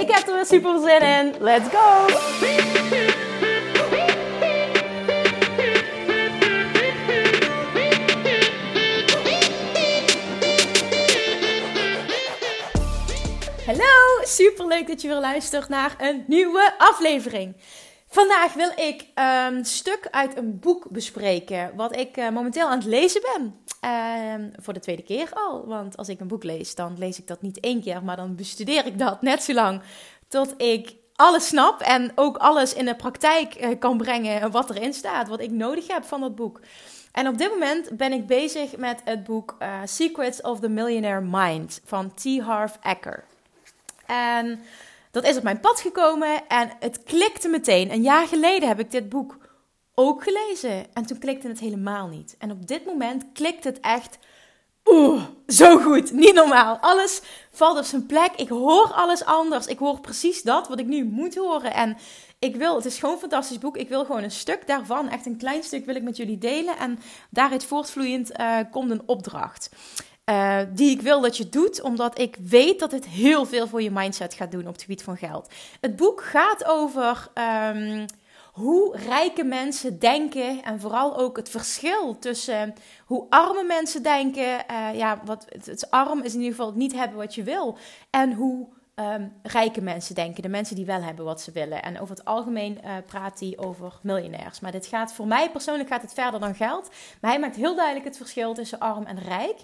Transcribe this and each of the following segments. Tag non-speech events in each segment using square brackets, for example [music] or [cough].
Ik heb er weer super zin in. Let's go! Hallo, super leuk dat je weer luistert naar een nieuwe aflevering. Vandaag wil ik een stuk uit een boek bespreken, wat ik uh, momenteel aan het lezen ben. Uh, voor de tweede keer al, want als ik een boek lees, dan lees ik dat niet één keer, maar dan bestudeer ik dat net zo lang tot ik alles snap en ook alles in de praktijk uh, kan brengen wat erin staat, wat ik nodig heb van dat boek. En op dit moment ben ik bezig met het boek uh, Secrets of the Millionaire Mind van T. Harv Eker. En dat is op mijn pad gekomen en het klikte meteen. Een jaar geleden heb ik dit boek ook gelezen en toen klikte het helemaal niet. En op dit moment klikt het echt. Oeh, zo goed. Niet normaal. Alles valt op zijn plek. Ik hoor alles anders. Ik hoor precies dat wat ik nu moet horen. En ik wil, het is gewoon een fantastisch boek. Ik wil gewoon een stuk daarvan, echt een klein stuk, wil ik met jullie delen. En daaruit voortvloeiend uh, komt een opdracht. Uh, die ik wil dat je doet, omdat ik weet dat het heel veel voor je mindset gaat doen op het gebied van geld. Het boek gaat over um, hoe rijke mensen denken en vooral ook het verschil tussen hoe arme mensen denken. Uh, ja, wat, het, arm is in ieder geval niet hebben wat je wil. En hoe um, rijke mensen denken, de mensen die wel hebben wat ze willen. En over het algemeen uh, praat hij over miljonairs. Maar dit gaat voor mij persoonlijk gaat het verder dan geld. Maar hij maakt heel duidelijk het verschil tussen arm en rijk.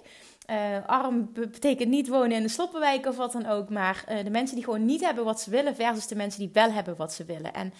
Uh, arm betekent niet wonen in de sloppenwijk of wat dan ook. Maar uh, de mensen die gewoon niet hebben wat ze willen, versus de mensen die wel hebben wat ze willen. En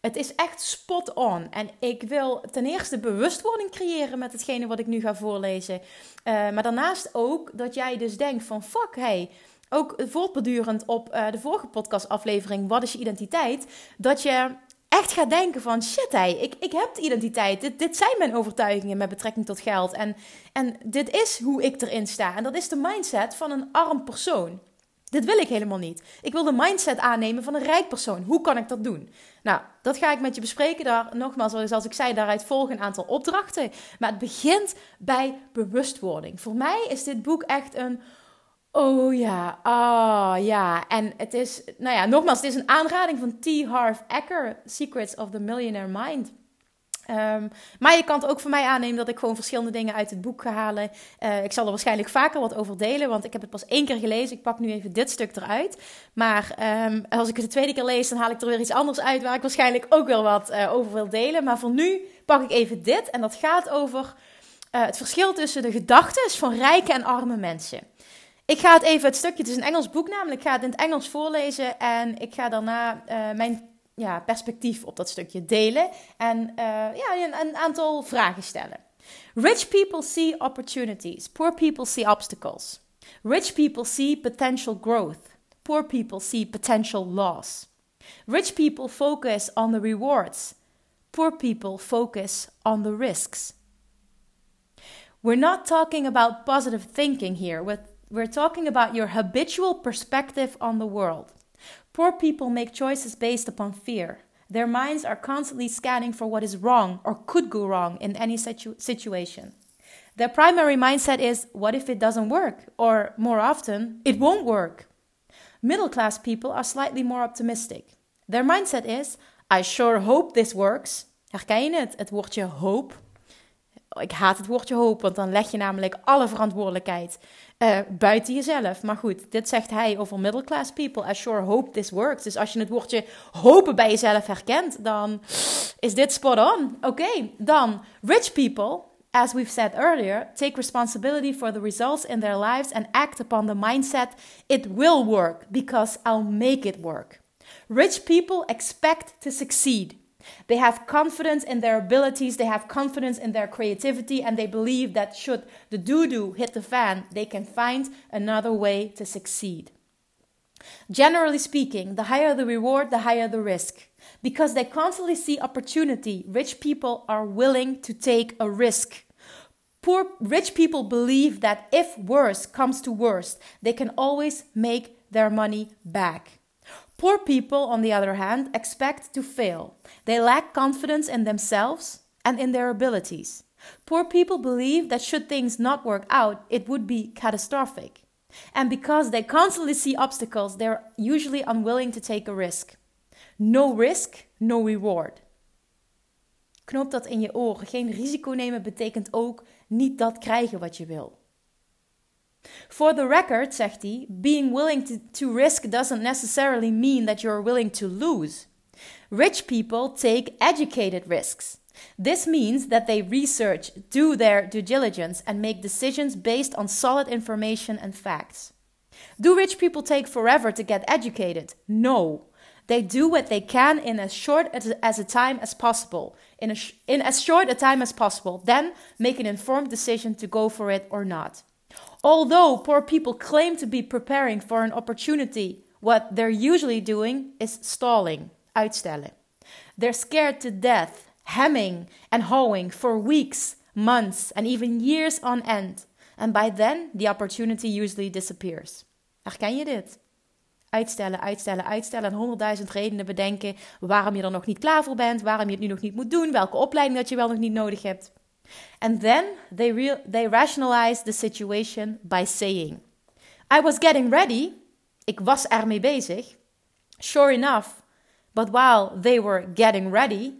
het is echt spot on. En ik wil ten eerste bewustwording creëren met hetgene wat ik nu ga voorlezen. Uh, maar daarnaast ook dat jij dus denkt van fuck, hey, ook voortbedurend op de vorige podcastaflevering, wat is je identiteit? Dat je echt gaat denken van shit, hey, ik, ik heb de identiteit. Dit, dit zijn mijn overtuigingen met betrekking tot geld. En, en dit is hoe ik erin sta. En dat is de mindset van een arm persoon. Dit wil ik helemaal niet. Ik wil de mindset aannemen van een rijk persoon. Hoe kan ik dat doen? Nou, dat ga ik met je bespreken. Daar, nogmaals, zoals ik zei, daaruit volgen een aantal opdrachten. Maar het begint bij bewustwording. Voor mij is dit boek echt een Oh ja, ah oh, ja. En het is, nou ja, nogmaals, het is een aanrading van T. Harv Eker, Secrets of the Millionaire Mind. Um, maar je kan het ook voor mij aannemen dat ik gewoon verschillende dingen uit het boek ga halen. Uh, ik zal er waarschijnlijk vaker wat over delen, want ik heb het pas één keer gelezen. Ik pak nu even dit stuk eruit. Maar um, als ik het de tweede keer lees, dan haal ik er weer iets anders uit waar ik waarschijnlijk ook wel wat uh, over wil delen. Maar voor nu pak ik even dit en dat gaat over uh, het verschil tussen de gedachten van rijke en arme mensen. Ik ga het even, het stukje, het is een Engels boek namelijk, ik ga het in het Engels voorlezen en ik ga daarna uh, mijn ja, perspectief op dat stukje delen en uh, ja, een, een aantal vragen stellen. Rich people see opportunities, poor people see obstacles. Rich people see potential growth, poor people see potential loss. Rich people focus on the rewards, poor people focus on the risks. We're not talking about positive thinking here with We're talking about your habitual perspective on the world. Poor people make choices based upon fear. Their minds are constantly scanning for what is wrong or could go wrong in any situ- situation. Their primary mindset is, what if it doesn't work? Or more often, it won't work. Middle class people are slightly more optimistic. Their mindset is, I sure hope this works. Herken je het? Het woordje. Ik haat het woordje hoop, want dan leg je namelijk alle verantwoordelijkheid uh, buiten jezelf. Maar goed, dit zegt hij over middle class people. I sure hope this works. Dus als je het woordje hopen bij jezelf herkent, dan is dit spot on. Oké, dan rich people. As we've said earlier, take responsibility for the results in their lives and act upon the mindset it will work because I'll make it work. Rich people expect to succeed. They have confidence in their abilities, they have confidence in their creativity, and they believe that should the doo doo hit the fan, they can find another way to succeed. Generally speaking, the higher the reward, the higher the risk. Because they constantly see opportunity, rich people are willing to take a risk. Poor rich people believe that if worse comes to worst, they can always make their money back. Poor people, on the other hand, expect to fail. They lack confidence in themselves and in their abilities. Poor people believe that should things not work out, it would be catastrophic. And because they constantly see obstacles, they're usually unwilling to take a risk. No risk, no reward. Knoop dat in je oren. Geen risico nemen betekent ook niet dat krijgen wat je wil. For the record, zegt hij, being willing to, to risk doesn't necessarily mean that you're willing to lose. Rich people take educated risks. This means that they research, do their due diligence, and make decisions based on solid information and facts. Do rich people take forever to get educated? No. They do what they can in as short as, a time as possible, in, a in as short a time as possible, then make an informed decision to go for it or not. Although poor people claim to be preparing for an opportunity, what they're usually doing is stalling, uitstellen. They're scared to death, hemming and hawing for weeks, months, and even years on end. And by then, the opportunity usually disappears. Herken je dit? Uitstellen, uitstellen, uitstellen en honderdduizend redenen bedenken waarom je er nog niet klaar voor bent, waarom je het nu nog niet moet doen, welke opleiding dat je wel nog niet nodig hebt. And then they, real, they rationalize the situation by saying: I was getting ready. Ik was ermee bezig. Sure enough, but while they were getting ready,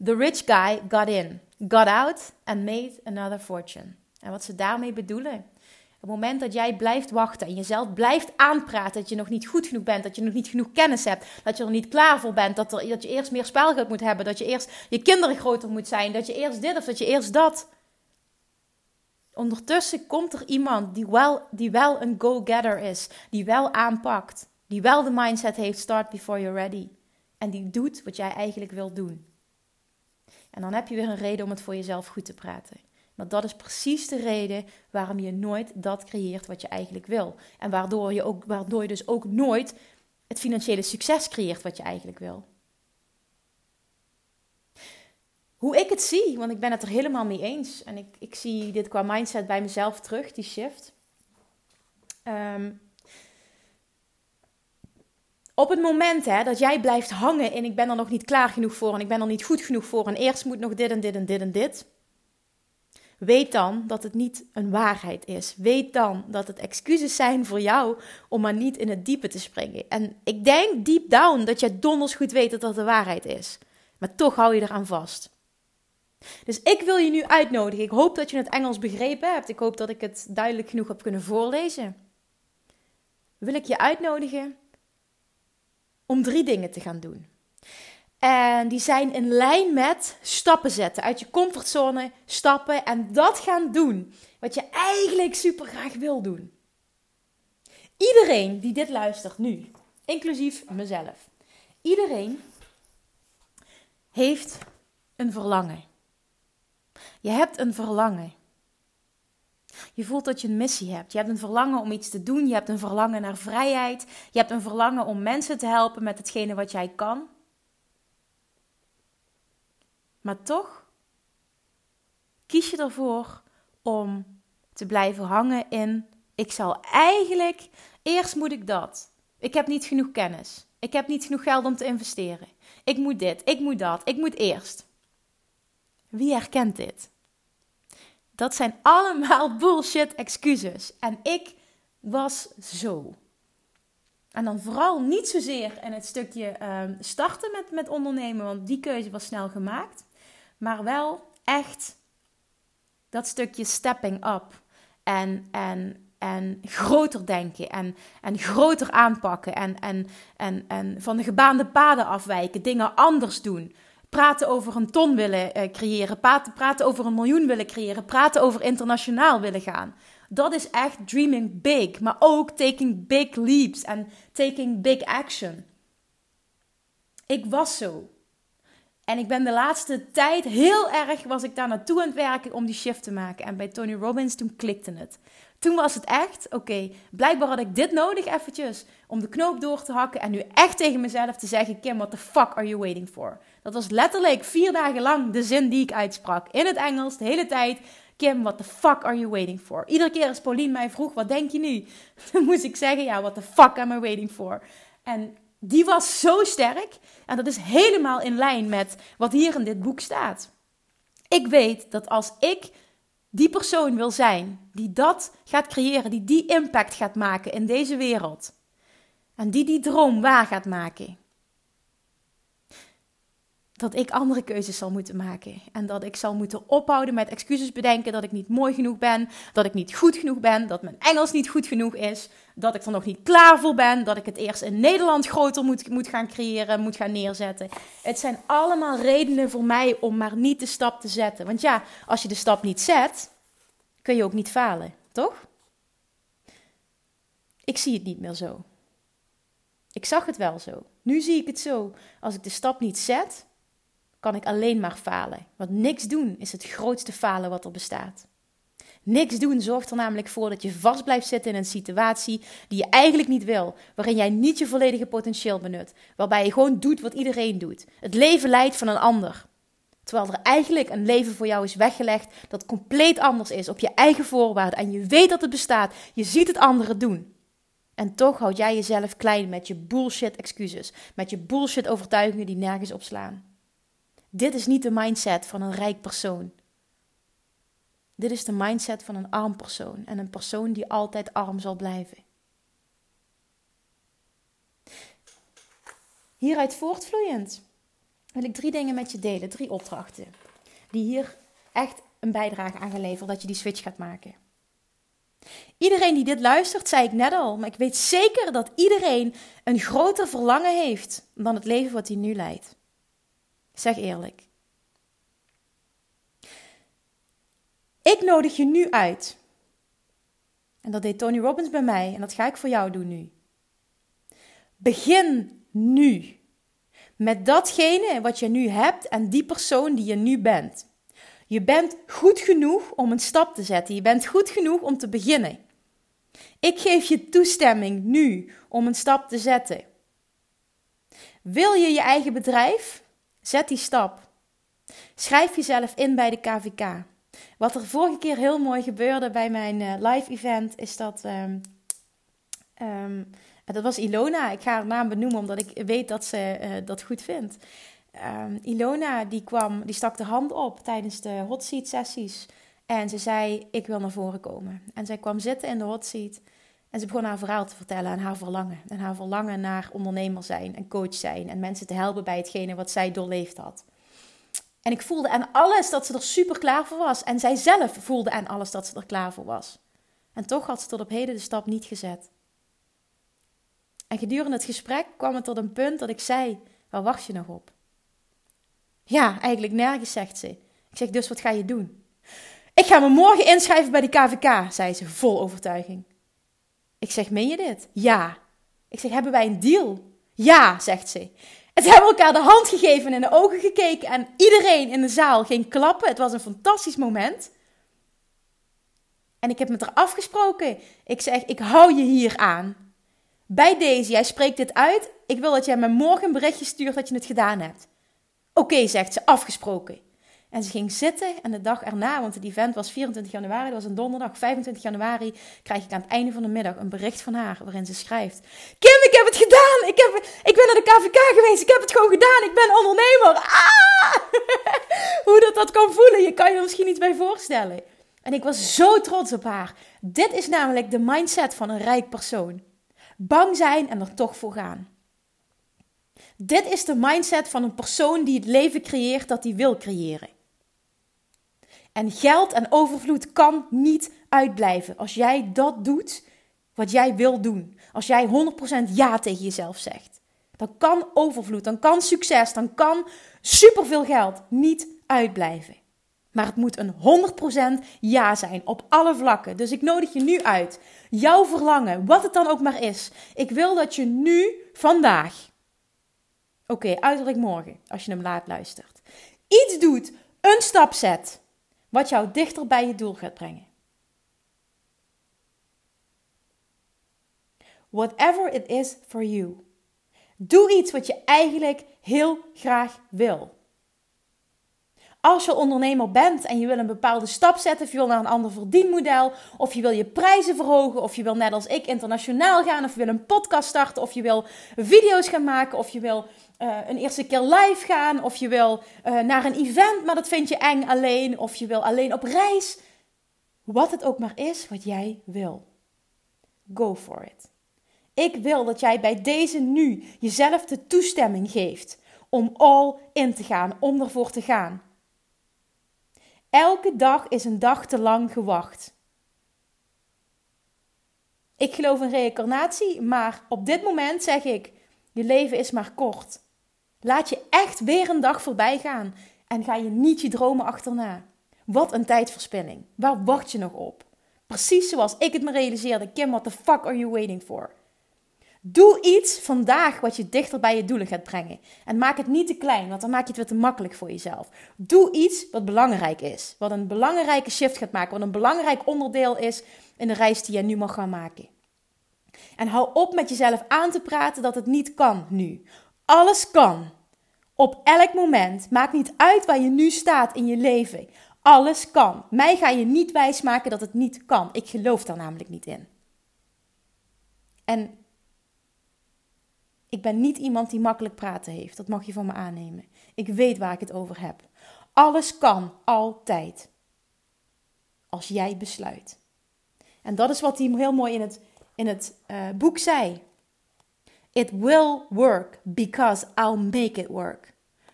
the rich guy got in, got out and made another fortune. En wat ze daarmee bedoelen. Het moment dat jij blijft wachten en jezelf blijft aanpraten dat je nog niet goed genoeg bent, dat je nog niet genoeg kennis hebt, dat je er niet klaar voor bent, dat, er, dat je eerst meer spelgeld moet hebben, dat je eerst je kinderen groter moet zijn, dat je eerst dit of dat je eerst dat. Ondertussen komt er iemand die wel, die wel een go-getter is, die wel aanpakt, die wel de mindset heeft: start before you're ready. En die doet wat jij eigenlijk wil doen. En dan heb je weer een reden om het voor jezelf goed te praten. Maar dat is precies de reden waarom je nooit dat creëert wat je eigenlijk wil. En waardoor je, ook, waardoor je dus ook nooit het financiële succes creëert wat je eigenlijk wil. Hoe ik het zie, want ik ben het er helemaal mee eens. En ik, ik zie dit qua mindset bij mezelf terug, die shift. Ehm, op het moment hè, dat jij blijft hangen in ik ben er nog niet klaar genoeg voor en ik ben er niet goed genoeg voor en eerst moet nog dit en dit en dit en dit Weet dan dat het niet een waarheid is. Weet dan dat het excuses zijn voor jou om maar niet in het diepe te springen. En ik denk deep down dat jij donders goed weet dat dat de waarheid is. Maar toch hou je eraan vast. Dus ik wil je nu uitnodigen. Ik hoop dat je het Engels begrepen hebt. Ik hoop dat ik het duidelijk genoeg heb kunnen voorlezen. Wil ik je uitnodigen om drie dingen te gaan doen. En die zijn in lijn met stappen zetten. Uit je comfortzone stappen en dat gaan doen. Wat je eigenlijk super graag wil doen. Iedereen die dit luistert nu, inclusief mezelf. Iedereen heeft een verlangen. Je hebt een verlangen. Je voelt dat je een missie hebt. Je hebt een verlangen om iets te doen. Je hebt een verlangen naar vrijheid. Je hebt een verlangen om mensen te helpen met hetgene wat jij kan. Maar toch kies je ervoor om te blijven hangen in: ik zal eigenlijk, eerst moet ik dat. Ik heb niet genoeg kennis. Ik heb niet genoeg geld om te investeren. Ik moet dit, ik moet dat, ik moet eerst. Wie herkent dit? Dat zijn allemaal [laughs] bullshit excuses. En ik was zo. En dan vooral niet zozeer in het stukje ehm, starten met, met ondernemen, want die keuze was snel gemaakt maar wel echt dat stukje stepping up en, en, en groter denken en, en groter aanpakken en, en, en, en van de gebaande paden afwijken, dingen anders doen. Praten over een ton willen eh, creëren, praten, praten over een miljoen willen creëren, praten over internationaal willen gaan. Dat is echt dreaming big, maar ook taking big leaps en taking big action. Ik was zo. En ik ben de laatste tijd heel erg, was ik daar naartoe aan het werken om die shift te maken. En bij Tony Robbins, toen klikte het. Toen was het echt, oké, blijkbaar had ik dit nodig eventjes om de knoop door te hakken en nu echt tegen mezelf te zeggen, Kim, what the fuck are you waiting for? Dat was letterlijk vier dagen lang de zin die ik uitsprak. In het Engels, de hele tijd. Kim, what the fuck are you waiting for? Iedere keer als Pauline mij vroeg, wat denk je nu? [laughs] Dan moest ik zeggen, ja, what the fuck am I waiting for? En die was zo sterk. En dat is helemaal in lijn met wat hier in dit boek staat. Ik weet dat als ik die persoon wil zijn die dat gaat creëren, die die impact gaat maken in deze wereld. En die die droom waar gaat maken dat ik andere keuzes zal moeten maken. En dat ik zal moeten ophouden met excuses bedenken dat ik niet mooi genoeg ben, dat ik niet goed genoeg ben, dat mijn Engels niet goed genoeg is, dat ik er nog niet klaar voor ben, dat ik het eerst in Nederland groter moet, moet gaan creëren, moet gaan neerzetten. Het zijn allemaal redenen voor mij om maar niet de stap te zetten. Want ja, als je de stap niet zet, kun je ook niet falen, toch? Ik zie het niet meer zo. Ik zag het wel zo. Nu zie ik het zo. Als ik de stap niet zet, kan ik alleen maar falen. Want niks doen is het grootste falen wat er bestaat. Niks doen zorgt er namelijk voor dat je vast blijft zitten in een situatie die je eigenlijk niet wil, waarin jij niet je volledige potentieel benut, waarbij je gewoon doet wat iedereen doet. Het leven leidt van een ander. Terwijl er eigenlijk een leven voor jou is weggelegd dat compleet anders is, op je eigen voorwaarden. En je weet dat het bestaat, je ziet het anderen doen. En toch houd jij jezelf klein met je bullshit excuses, met je bullshit overtuigingen die nergens opslaan. Dit is niet de mindset van een rijk persoon. Dit is de mindset van een arm persoon en een persoon die altijd arm zal blijven. Hieruit voortvloeiend wil ik drie dingen met je delen, drie opdrachten, die hier echt een bijdrage aan gaan leveren dat je die switch gaat maken. Iedereen die dit luistert, zei ik net al, maar ik weet zeker dat iedereen een groter verlangen heeft dan het leven wat hij nu leidt. Zeg eerlijk. Ik nodig je nu uit. En dat deed Tony Robbins bij mij en dat ga ik voor jou doen nu. Begin nu met datgene wat je nu hebt en die persoon die je nu bent. Je bent goed genoeg om een stap te zetten. Je bent goed genoeg om te beginnen. Ik geef je toestemming nu om een stap te zetten. Wil je je eigen bedrijf? Zet die stap. Schrijf jezelf in bij de KVK. Wat er vorige keer heel mooi gebeurde bij mijn uh, live event is dat. Um, um, dat was Ilona. Ik ga haar naam benoemen omdat ik weet dat ze uh, dat goed vindt. Um, Ilona die kwam, die stak de hand op tijdens de hot seat sessies. En ze zei: Ik wil naar voren komen. En zij kwam zitten in de hot seat. En ze begon haar verhaal te vertellen en haar verlangen. En haar verlangen naar ondernemer zijn en coach zijn. En mensen te helpen bij hetgene wat zij doorleefd had. En ik voelde aan alles dat ze er super klaar voor was. En zij zelf voelde aan alles dat ze er klaar voor was. En toch had ze tot op heden de stap niet gezet. En gedurende het gesprek kwam het tot een punt dat ik zei: Waar wacht je nog op? Ja, eigenlijk nergens, zegt ze. Ik zeg: Dus wat ga je doen? Ik ga me morgen inschrijven bij de KVK, zei ze vol overtuiging. Ik zeg, meen je dit? Ja. Ik zeg, hebben wij een deal? Ja, zegt ze. Het hebben elkaar de hand gegeven en in de ogen gekeken en iedereen in de zaal ging klappen. Het was een fantastisch moment. En ik heb met haar afgesproken. Ik zeg, ik hou je hier aan. Bij deze, jij spreekt dit uit. Ik wil dat jij me morgen een berichtje stuurt dat je het gedaan hebt. Oké, zegt ze, afgesproken. En ze ging zitten en de dag erna, want het event was 24 januari, dat was een donderdag, 25 januari, krijg ik aan het einde van de middag een bericht van haar waarin ze schrijft: Kim, ik heb het gedaan! Ik, heb, ik ben naar de KVK geweest, ik heb het gewoon gedaan, ik ben ondernemer! Ah! [laughs] Hoe dat dat kan voelen, je kan je misschien iets bij voorstellen. En ik was zo trots op haar. Dit is namelijk de mindset van een rijk persoon: bang zijn en er toch voor gaan. Dit is de mindset van een persoon die het leven creëert dat hij wil creëren. En geld en overvloed kan niet uitblijven als jij dat doet wat jij wil doen. Als jij 100% ja tegen jezelf zegt. Dan kan overvloed, dan kan succes, dan kan superveel geld niet uitblijven. Maar het moet een 100% ja zijn op alle vlakken. Dus ik nodig je nu uit. Jouw verlangen, wat het dan ook maar is. Ik wil dat je nu, vandaag. Oké, okay, uiterlijk morgen, als je hem laat luistert. iets doet, een stap zet, wat jou dichter bij je doel gaat brengen. Whatever it is for you. Doe iets wat je eigenlijk heel graag wil. Als je ondernemer bent en je wil een bepaalde stap zetten, of je wil naar een ander verdienmodel, of je wil je prijzen verhogen, of je wil net als ik internationaal gaan, of je wil een podcast starten, of je wil video's gaan maken, of je wil uh, een eerste keer live gaan, of je wil uh, naar een event, maar dat vind je eng alleen, of je wil alleen op reis. Wat het ook maar is wat jij wil. Go for it. Ik wil dat jij bij deze nu jezelf de toestemming geeft om all in te gaan, om ervoor te gaan. Elke dag is een dag te lang gewacht. Ik geloof in reïncarnatie, maar op dit moment zeg ik: je leven is maar kort. Laat je echt weer een dag voorbij gaan en ga je niet je dromen achterna. Wat een tijdverspilling. Waar wacht je nog op? Precies zoals ik het me realiseerde. Kim, what the fuck are you waiting for? Doe iets vandaag wat je dichter bij je doelen gaat brengen. En maak het niet te klein, want dan maak je het weer te makkelijk voor jezelf. Doe iets wat belangrijk is. Wat een belangrijke shift gaat maken. Wat een belangrijk onderdeel is in de reis die je nu mag gaan maken. En hou op met jezelf aan te praten dat het niet kan nu. Alles kan. Op elk moment. Maakt niet uit waar je nu staat in je leven. Alles kan. Mij ga je niet wijsmaken dat het niet kan. Ik geloof daar namelijk niet in. En ik ben niet iemand die makkelijk praten heeft. Dat mag je van me aannemen. Ik weet waar ik het over heb. Alles kan altijd. Als jij besluit. En dat is wat hij heel mooi in het, in het uh, boek zei. It will work because I'll make it work.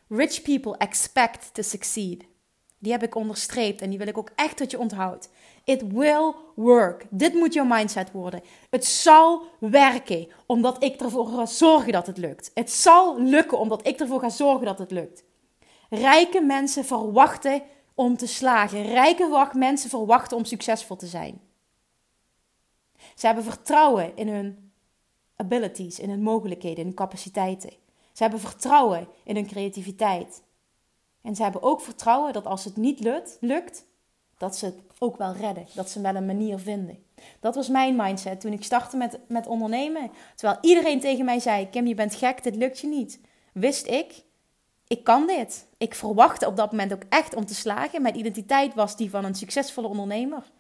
Rich people expect to succeed. Die heb ik onderstreept en die wil ik ook echt dat je onthoudt. It will work. Dit moet jouw mindset worden. Het zal werken omdat ik ervoor ga zorgen dat het lukt. Het zal lukken omdat ik ervoor ga zorgen dat het lukt. Rijke mensen verwachten om te slagen. Rijke mensen verwachten om succesvol te zijn. Ze hebben vertrouwen in hun abilities, in hun mogelijkheden, in hun capaciteiten. Ze hebben vertrouwen in hun creativiteit. En ze hebben ook vertrouwen dat als het niet lukt, lukt dat ze het ook wel redden. Dat ze wel een manier vinden. Dat was mijn mindset toen ik startte met, met ondernemen. Terwijl iedereen tegen mij zei: Kim, je bent gek, dit lukt je niet. Wist ik, ik kan dit. Ik verwachtte op dat moment ook echt om te slagen. Mijn identiteit was die van een succesvolle ondernemer.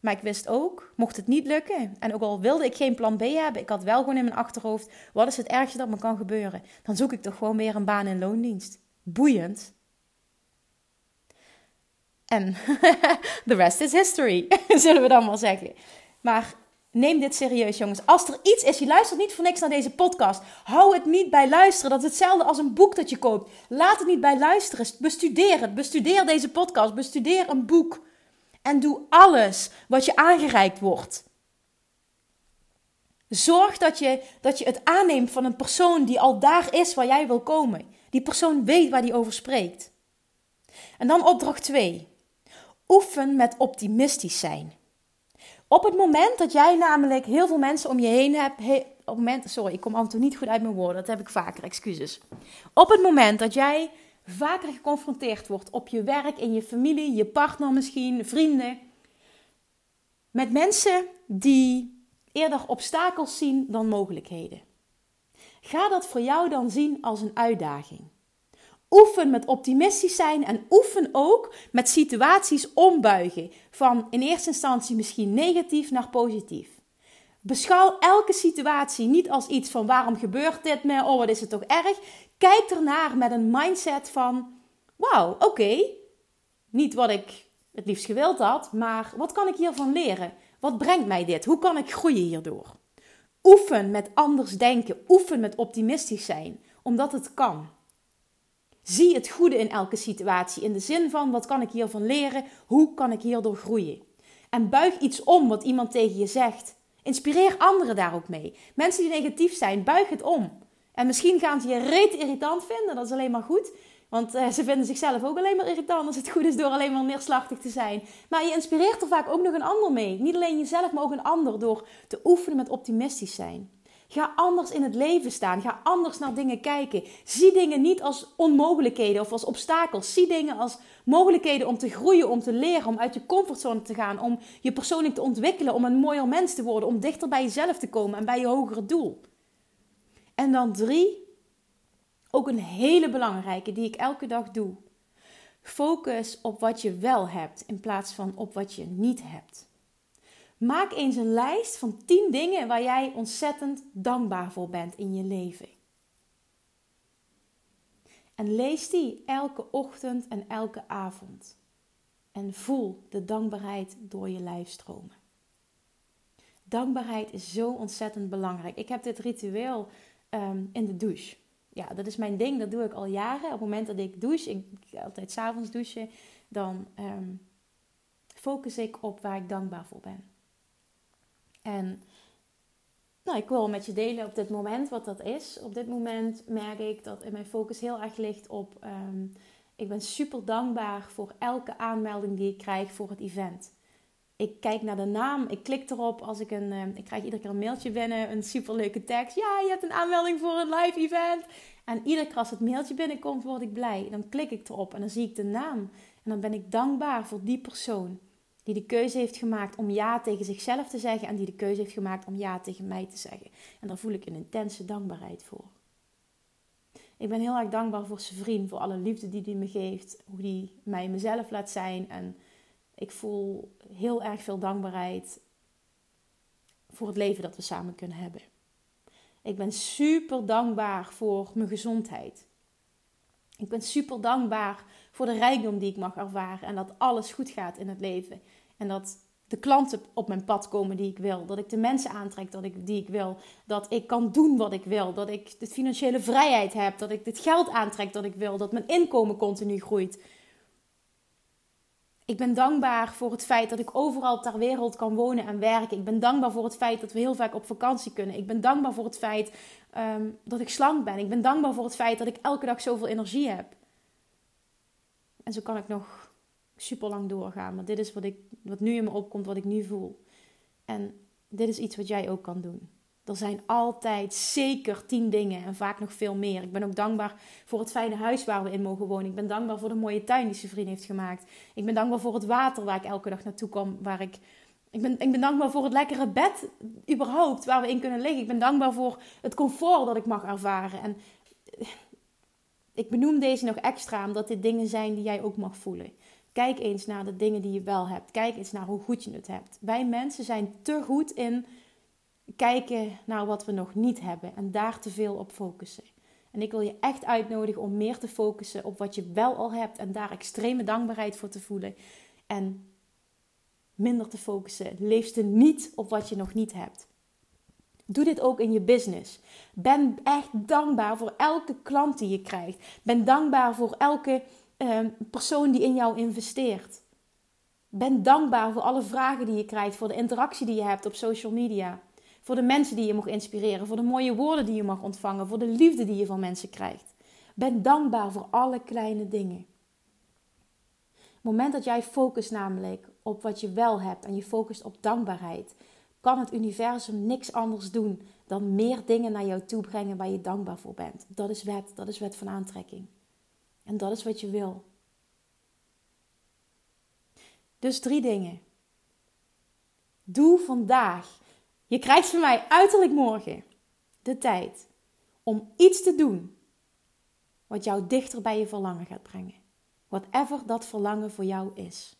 Maar ik wist ook, mocht het niet lukken, en ook al wilde ik geen plan B hebben, ik had wel gewoon in mijn achterhoofd: wat is het ergste dat me kan gebeuren? Dan zoek ik toch gewoon weer een baan in loondienst. Boeiend. En [laughs] the rest is history, [laughs] zullen we dan maar zeggen. Maar neem dit serieus, jongens. Als er iets is, je luistert niet voor niks naar deze podcast. Hou het niet bij luisteren. Dat is hetzelfde als een boek dat je koopt. Laat het niet bij luisteren. Bestudeer het. Bestudeer deze podcast. Bestudeer een boek. En doe alles wat je aangereikt wordt. Zorg dat je, dat je het aanneemt van een persoon die al daar is waar jij wil komen. Die persoon weet waar die over spreekt. En dan opdracht 2. Oefen met optimistisch zijn. Op het moment dat jij namelijk heel veel mensen om je heen hebt. op het moment, sorry, ik kom af en toe niet goed uit mijn woorden. Dat heb ik vaker, excuses. Op het moment dat jij vaker geconfronteerd wordt op je werk, in je familie, je partner misschien, vrienden. Met mensen die eerder obstakels zien dan mogelijkheden. Ga dat voor jou dan zien als een uitdaging. Oefen met optimistisch zijn en oefen ook met situaties ombuigen. Van in eerste instantie misschien negatief naar positief. Beschouw elke situatie niet als iets van waarom gebeurt dit me? Oh, wat is het toch erg? Kijk ernaar met een mindset van: wauw, oké. Niet wat ik het liefst gewild had, maar wat kan ik hiervan leren? Wat brengt mij dit? Hoe kan ik groeien hierdoor? Oefen met anders denken, oefen met optimistisch zijn, omdat het kan. Zie het goede in elke situatie. In de zin van: wat kan ik hiervan leren? Hoe kan ik hierdoor groeien? En buig iets om wat iemand tegen je zegt. Inspireer anderen daar ook mee. Mensen die negatief zijn, buig het om. En misschien gaan ze je reet irritant vinden, dat is alleen maar goed. Want uh, ze vinden zichzelf ook alleen maar irritant als het goed is door alleen maar neerslachtig te zijn. Maar je inspireert er vaak ook nog een ander mee. Niet alleen jezelf, maar ook een ander door te oefenen met optimistisch zijn. Ga anders in het leven staan. Ga anders naar dingen kijken. Zie dingen niet als onmogelijkheden of als obstakels. Zie dingen als mogelijkheden om te groeien, om te leren, om uit je comfortzone te gaan, om je persoonlijk te ontwikkelen, om een mooier mens te worden, om dichter bij jezelf te komen en bij je hogere doel. En dan drie, ook een hele belangrijke die ik elke dag doe. Focus op wat je wel hebt in plaats van op wat je niet hebt. Maak eens een lijst van 10 dingen waar jij ontzettend dankbaar voor bent in je leven. En lees die elke ochtend en elke avond. En voel de dankbaarheid door je lijf stromen. Dankbaarheid is zo ontzettend belangrijk. Ik heb dit ritueel um, in de douche. Ja, dat is mijn ding. Dat doe ik al jaren. Op het moment dat ik douche, ik ga altijd s'avonds douchen, dan um, focus ik op waar ik dankbaar voor ben. En nou, ik wil met je delen op dit moment wat dat is. Op dit moment merk ik dat mijn focus heel erg ligt op. Um, ik ben super dankbaar voor elke aanmelding die ik krijg voor het event. Ik kijk naar de naam, ik klik erop als ik een. Uh, ik krijg iedere keer een mailtje binnen, een superleuke tekst. Ja, je hebt een aanmelding voor een live event. En iedere keer als het mailtje binnenkomt, word ik blij. Dan klik ik erop en dan zie ik de naam. En dan ben ik dankbaar voor die persoon die de keuze heeft gemaakt om ja tegen zichzelf te zeggen en die de keuze heeft gemaakt om ja tegen mij te zeggen. En daar voel ik een intense dankbaarheid voor. Ik ben heel erg dankbaar voor zijn vriend, voor alle liefde die hij me geeft, hoe hij mij mezelf laat zijn. En ik voel heel erg veel dankbaarheid voor het leven dat we samen kunnen hebben. Ik ben super dankbaar voor mijn gezondheid. Ik ben super dankbaar voor de rijkdom die ik mag ervaren en dat alles goed gaat in het leven. En dat de klanten op mijn pad komen die ik wil. Dat ik de mensen aantrek dat ik, die ik wil. Dat ik kan doen wat ik wil. Dat ik de financiële vrijheid heb. Dat ik het geld aantrek dat ik wil. Dat mijn inkomen continu groeit. Ik ben dankbaar voor het feit dat ik overal ter wereld kan wonen en werken. Ik ben dankbaar voor het feit dat we heel vaak op vakantie kunnen. Ik ben dankbaar voor het feit ehm, dat ik slank ben. Ik ben dankbaar voor het feit dat ik elke dag zoveel energie heb. En zo kan ik nog super lang doorgaan. Maar dit is wat, ik, wat nu in me opkomt, wat ik nu voel. En dit is iets wat jij ook kan doen. Er zijn altijd zeker tien dingen en vaak nog veel meer. Ik ben ook dankbaar voor het fijne huis waar we in mogen wonen. Ik ben dankbaar voor de mooie tuin die zijn vriend heeft gemaakt. Ik ben dankbaar voor het water waar ik elke dag naartoe kom. Waar ik, ik, ben, ik ben dankbaar voor het lekkere bed überhaupt waar we in kunnen liggen. Ik ben dankbaar voor het comfort dat ik mag ervaren. En ik benoem deze nog extra omdat dit dingen zijn die jij ook mag voelen. Kijk eens naar de dingen die je wel hebt. Kijk eens naar hoe goed je het hebt. Wij mensen zijn te goed in kijken naar wat we nog niet hebben en daar te veel op focussen. En ik wil je echt uitnodigen om meer te focussen op wat je wel al hebt en daar extreme dankbaarheid voor te voelen. En minder te focussen, het liefste niet op wat je nog niet hebt. Doe dit ook in je business. Ben echt dankbaar voor elke klant die je krijgt. Ben dankbaar voor elke uh, persoon die in jou investeert. Ben dankbaar voor alle vragen die je krijgt, voor de interactie die je hebt op social media. Voor de mensen die je mag inspireren, voor de mooie woorden die je mag ontvangen, voor de liefde die je van mensen krijgt. Ben dankbaar voor alle kleine dingen. Het moment dat jij focust namelijk op wat je wel hebt en je focust op dankbaarheid, kan het universum niks anders doen dan meer dingen naar jou toe brengen waar je dankbaar voor bent. Dat is wet, dat is wet van aantrekking. En dat is wat je wil. Dus drie dingen. Doe vandaag. Je krijgt van mij uiterlijk morgen de tijd om iets te doen wat jou dichter bij je verlangen gaat brengen. Whatever dat verlangen voor jou is.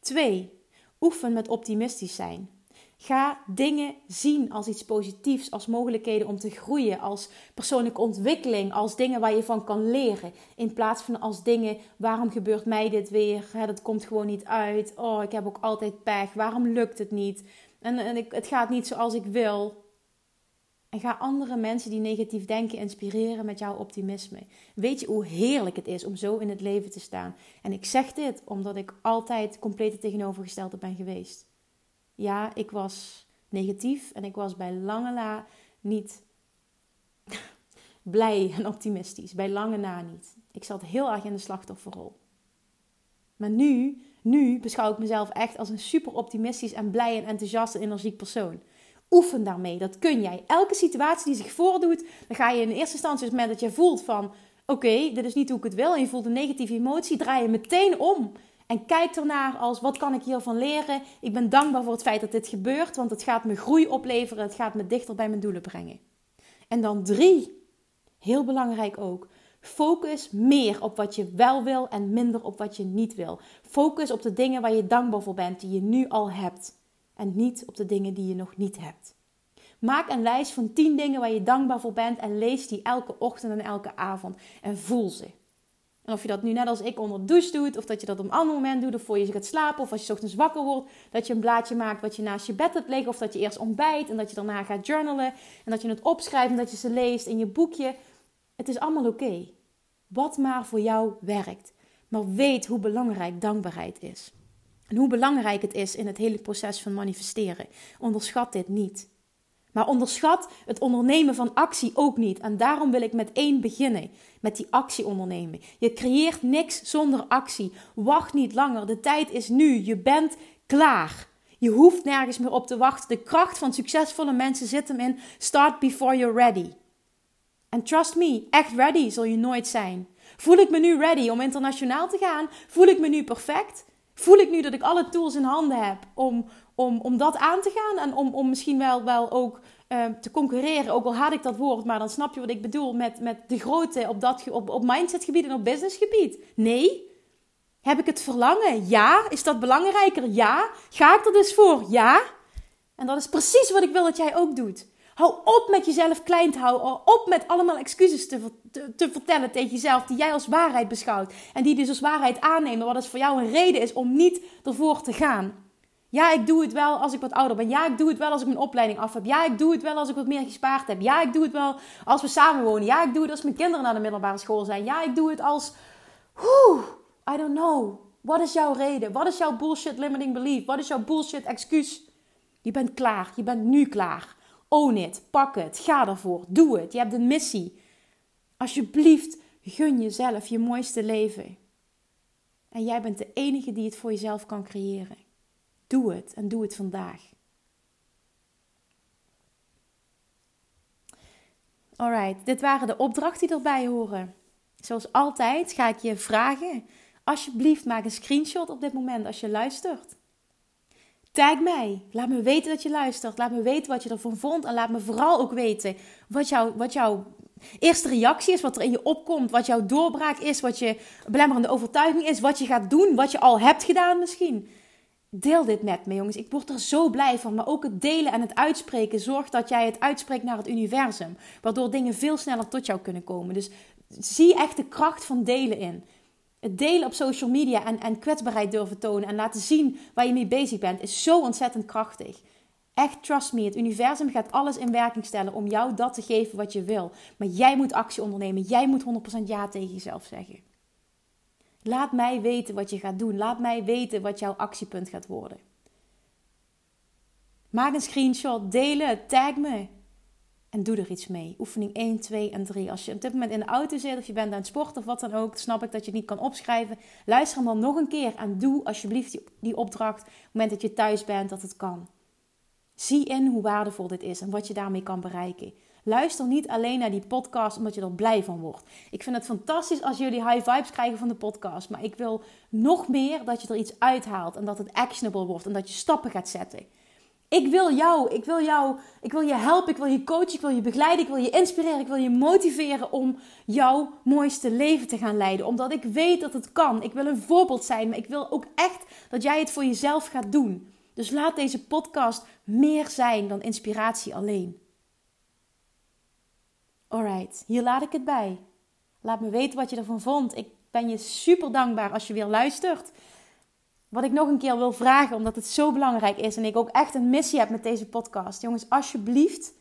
Twee, oefen met optimistisch zijn. Ga dingen zien als iets positiefs, als mogelijkheden om te groeien, als persoonlijke ontwikkeling, als dingen waar je van kan leren. In plaats van als dingen, waarom gebeurt mij dit weer? dat komt gewoon niet uit. Oh, ik heb ook altijd pech. Waarom lukt het niet? En, en ik, het gaat niet zoals ik wil. En ga andere mensen die negatief denken inspireren met jouw optimisme. Weet je hoe heerlijk het is om zo in het leven te staan? En ik zeg dit omdat ik altijd compleet tegenovergestelde ben geweest ja, ik was negatief en ik was bij lange na niet [laughs] blij en optimistisch. Bij lange na niet. Ik zat heel erg in de slachtofferrol. Maar nu, nu beschouw ik mezelf echt als een super optimistisch en blij en enthousiast en energiek persoon. Oefen daarmee. Dat kun jij. Elke situatie die zich voordoet, dan ga je in eerste instantie, op het moment dat je voelt van... Oké, dit is niet hoe ik het wil. En je voelt een negatieve emotie. Draai je meteen om. En kijk ernaar als, wat kan ik hiervan leren? Ik ben dankbaar voor het feit dat dit gebeurt. Want het gaat me groei opleveren. Het gaat me dichter bij mijn doelen brengen. En dan drie. Heel belangrijk ook. Focus meer op wat je wel wil en minder op wat je niet wil. Focus op de dingen waar je dankbaar voor bent, die je nu al hebt. En niet op de dingen die je nog niet hebt. Maak een lijst van 10 dingen waar je dankbaar voor bent en lees die elke ochtend en elke avond. En voel ze. En of je dat nu net als ik onder de douche doet, of dat je dat op een ander moment doet, of voor je gaat slapen, of als je ochtends wakker wordt, dat je een blaadje maakt wat je naast je bed hebt liggen, of dat je eerst ontbijt en dat je daarna gaat journalen en dat je het opschrijft en dat je ze leest in je boekje. Het is allemaal oké. Wat maar voor jou werkt. Maar weet hoe belangrijk dankbaarheid is. En hoe belangrijk het is in het hele proces van manifesteren. Onderschat dit niet. Maar onderschat het ondernemen van actie ook niet. En daarom wil ik met één beginnen. Met die actie ondernemen. Je creëert niks zonder actie. Wacht niet langer. De tijd is nu. Je bent klaar. Je hoeft nergens meer op te wachten. De kracht van succesvolle mensen zit hem in start before you're ready. En trust me, echt ready zul je nooit zijn. Voel ik me nu ready om internationaal te gaan? Voel ik me nu perfect? Voel ik nu dat ik alle tools in handen heb om, om, om dat aan te gaan en om, om misschien wel, wel ook uh, te concurreren? Ook al haat ik dat woord, maar dan snap je wat ik bedoel met, met de grote op, dat, op, op mindsetgebied en op businessgebied. Nee. Heb ik het verlangen? Ja. Is dat belangrijker? Ja. Ga ik er dus voor? Ja. En dat is precies wat ik wil dat jij ook doet. Hou op met jezelf klein te houden. Hou op met allemaal excuses te, te, te, vertellen tegen jezelf die jij als waarheid beschouwt. En die dus als waarheid aannemen, wat dus voor jou een reden is om niet ervoor te gaan. Ja, ik doe het wel als ik wat ouder ben. Ja, ik doe het wel als ik mijn opleiding af heb. Ja, ik doe het wel als ik wat meer gespaard heb. Ja, ik doe het wel als we samenwonen. Ja, ik doe het als mijn kinderen naar de middelbare school zijn. Ja, ik doe het als... Whew, I don't know. Wat is jouw reden? Wat is jouw bullshit limiting belief? Wat is jouw bullshit excuus? Je bent klaar. Je bent nu klaar. Own it. Pak het. Ga ervoor. Doe het. Je hebt een missie. Alsjeblieft, gun jezelf je mooiste leven. En jij bent de enige die het voor jezelf kan creëren. Doe het en doe het vandaag. Alright, dit waren de opdrachten die erbij horen. Zoals altijd ga ik je vragen: alsjeblieft maak een screenshot op dit moment als je luistert. Tag mij. Laat me weten dat je luistert. Laat me weten wat je ervan vond. En laat me vooral ook weten wat, wat jouw eerste reactie is. Wat er in je opkomt. Wat jouw doorbraak is. Wat je belemmerende overtuiging is. Wat je gaat doen. Wat je al hebt gedaan misschien. Deel dit met me, jongens. Ik word er zo blij van. Maar ook het delen en het uitspreken zorgt dat jij het uitspreekt naar het universum. Waardoor dingen veel sneller tot jou kunnen komen. Dus zie echt de kracht van delen in. Het delen op social media en, en kwetsbaarheid durven tonen en laten zien waar je mee bezig bent, is zo ontzettend krachtig. Echt, trust me, het universum gaat alles in werking stellen om jou dat te geven wat je wil. Maar jij moet actie ondernemen. Jij moet 100% ja tegen jezelf zeggen. Laat mij weten wat je gaat doen. Laat mij weten wat jouw actiepunt gaat worden. Maak een screenshot, delen, tag me. En doe er iets mee. Oefening 1, 2 en 3. Als je op dit moment in de auto zit of je bent aan het sporten of wat dan ook, snap ik dat je het niet kan opschrijven. Luister hem dan nog een keer en doe alsjeblieft die, die opdracht op het moment dat je thuis bent, dat het kan. Zie in hoe waardevol dit is en wat je daarmee kan bereiken. Luister niet alleen naar die podcast omdat je er blij van wordt. Ik vind het fantastisch als jullie high vibes krijgen van de podcast. Maar ik wil nog meer dat je er iets uithaalt en dat het actionable wordt en dat je stappen gaat zetten. Ik wil jou, ik wil jou, ik wil je helpen, ik wil je coachen, ik wil je begeleiden, ik wil je inspireren, ik wil je motiveren om jouw mooiste leven te gaan leiden. Omdat ik weet dat het kan. Ik wil een voorbeeld zijn, maar ik wil ook echt dat jij het voor jezelf gaat doen. Dus laat deze podcast meer zijn dan inspiratie alleen. Alright, hier laat ik het bij. Laat me weten wat je ervan vond. Ik ben je super dankbaar als je weer luistert. Wat ik nog een keer wil vragen, omdat het zo belangrijk is en ik ook echt een missie heb met deze podcast. Jongens, alsjeblieft,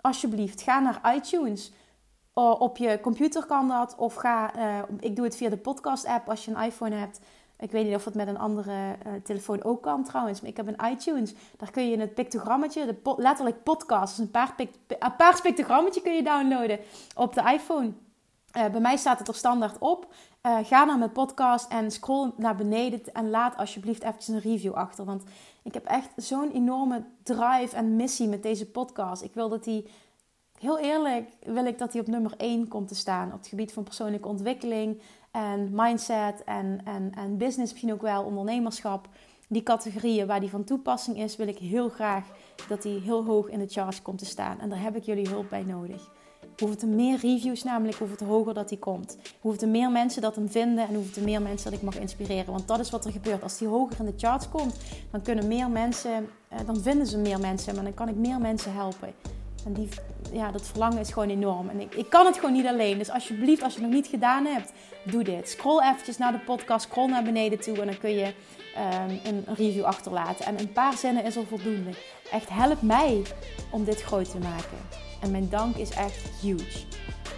alsjeblieft, ga naar iTunes. op je computer kan dat. Of ga, uh, ik doe het via de podcast app als je een iPhone hebt. Ik weet niet of het met een andere uh, telefoon ook kan trouwens. Maar ik heb een iTunes. Daar kun je het pictogrammetje, de letterlijk podcast. Dus een paar, een paar pictogrammetje kun je downloaden op de iPhone. Uh, bij mij staat het er standaard op. Uh, ga naar mijn podcast en scroll naar beneden en laat alsjeblieft eventjes een review achter. Want ik heb echt zo'n enorme drive en missie met deze podcast. Ik wil dat die, heel eerlijk, wil ik dat die op nummer 1 komt te staan. Op het gebied van persoonlijke ontwikkeling en mindset en, en, en business, misschien ook wel ondernemerschap. Die categorieën waar die van toepassing is, wil ik heel graag dat die heel hoog in de charts komt te staan. En daar heb ik jullie hulp bij nodig. Hoeveel te meer reviews namelijk, hoeveel te hoger dat die komt. Hoeveel te meer mensen dat hem vinden en hoeveel te meer mensen dat ik mag inspireren. Want dat is wat er gebeurt. Als die hoger in de charts komt, dan kunnen meer mensen, eh, dan vinden ze meer mensen. Maar dan kan ik meer mensen helpen. En die, ja, dat verlangen is gewoon enorm. En ik, ik kan het gewoon niet alleen. Dus alsjeblieft, als je het nog niet gedaan hebt, doe dit. Scroll eventjes naar de podcast, scroll naar beneden toe en dan kun je um, een review achterlaten. En een paar zinnen is al voldoende. Echt help mij om dit groot te maken. En mijn dank is echt huge.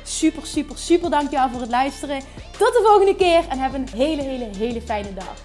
Super, super, super dankjewel voor het luisteren. Tot de volgende keer en heb een hele, hele, hele fijne dag.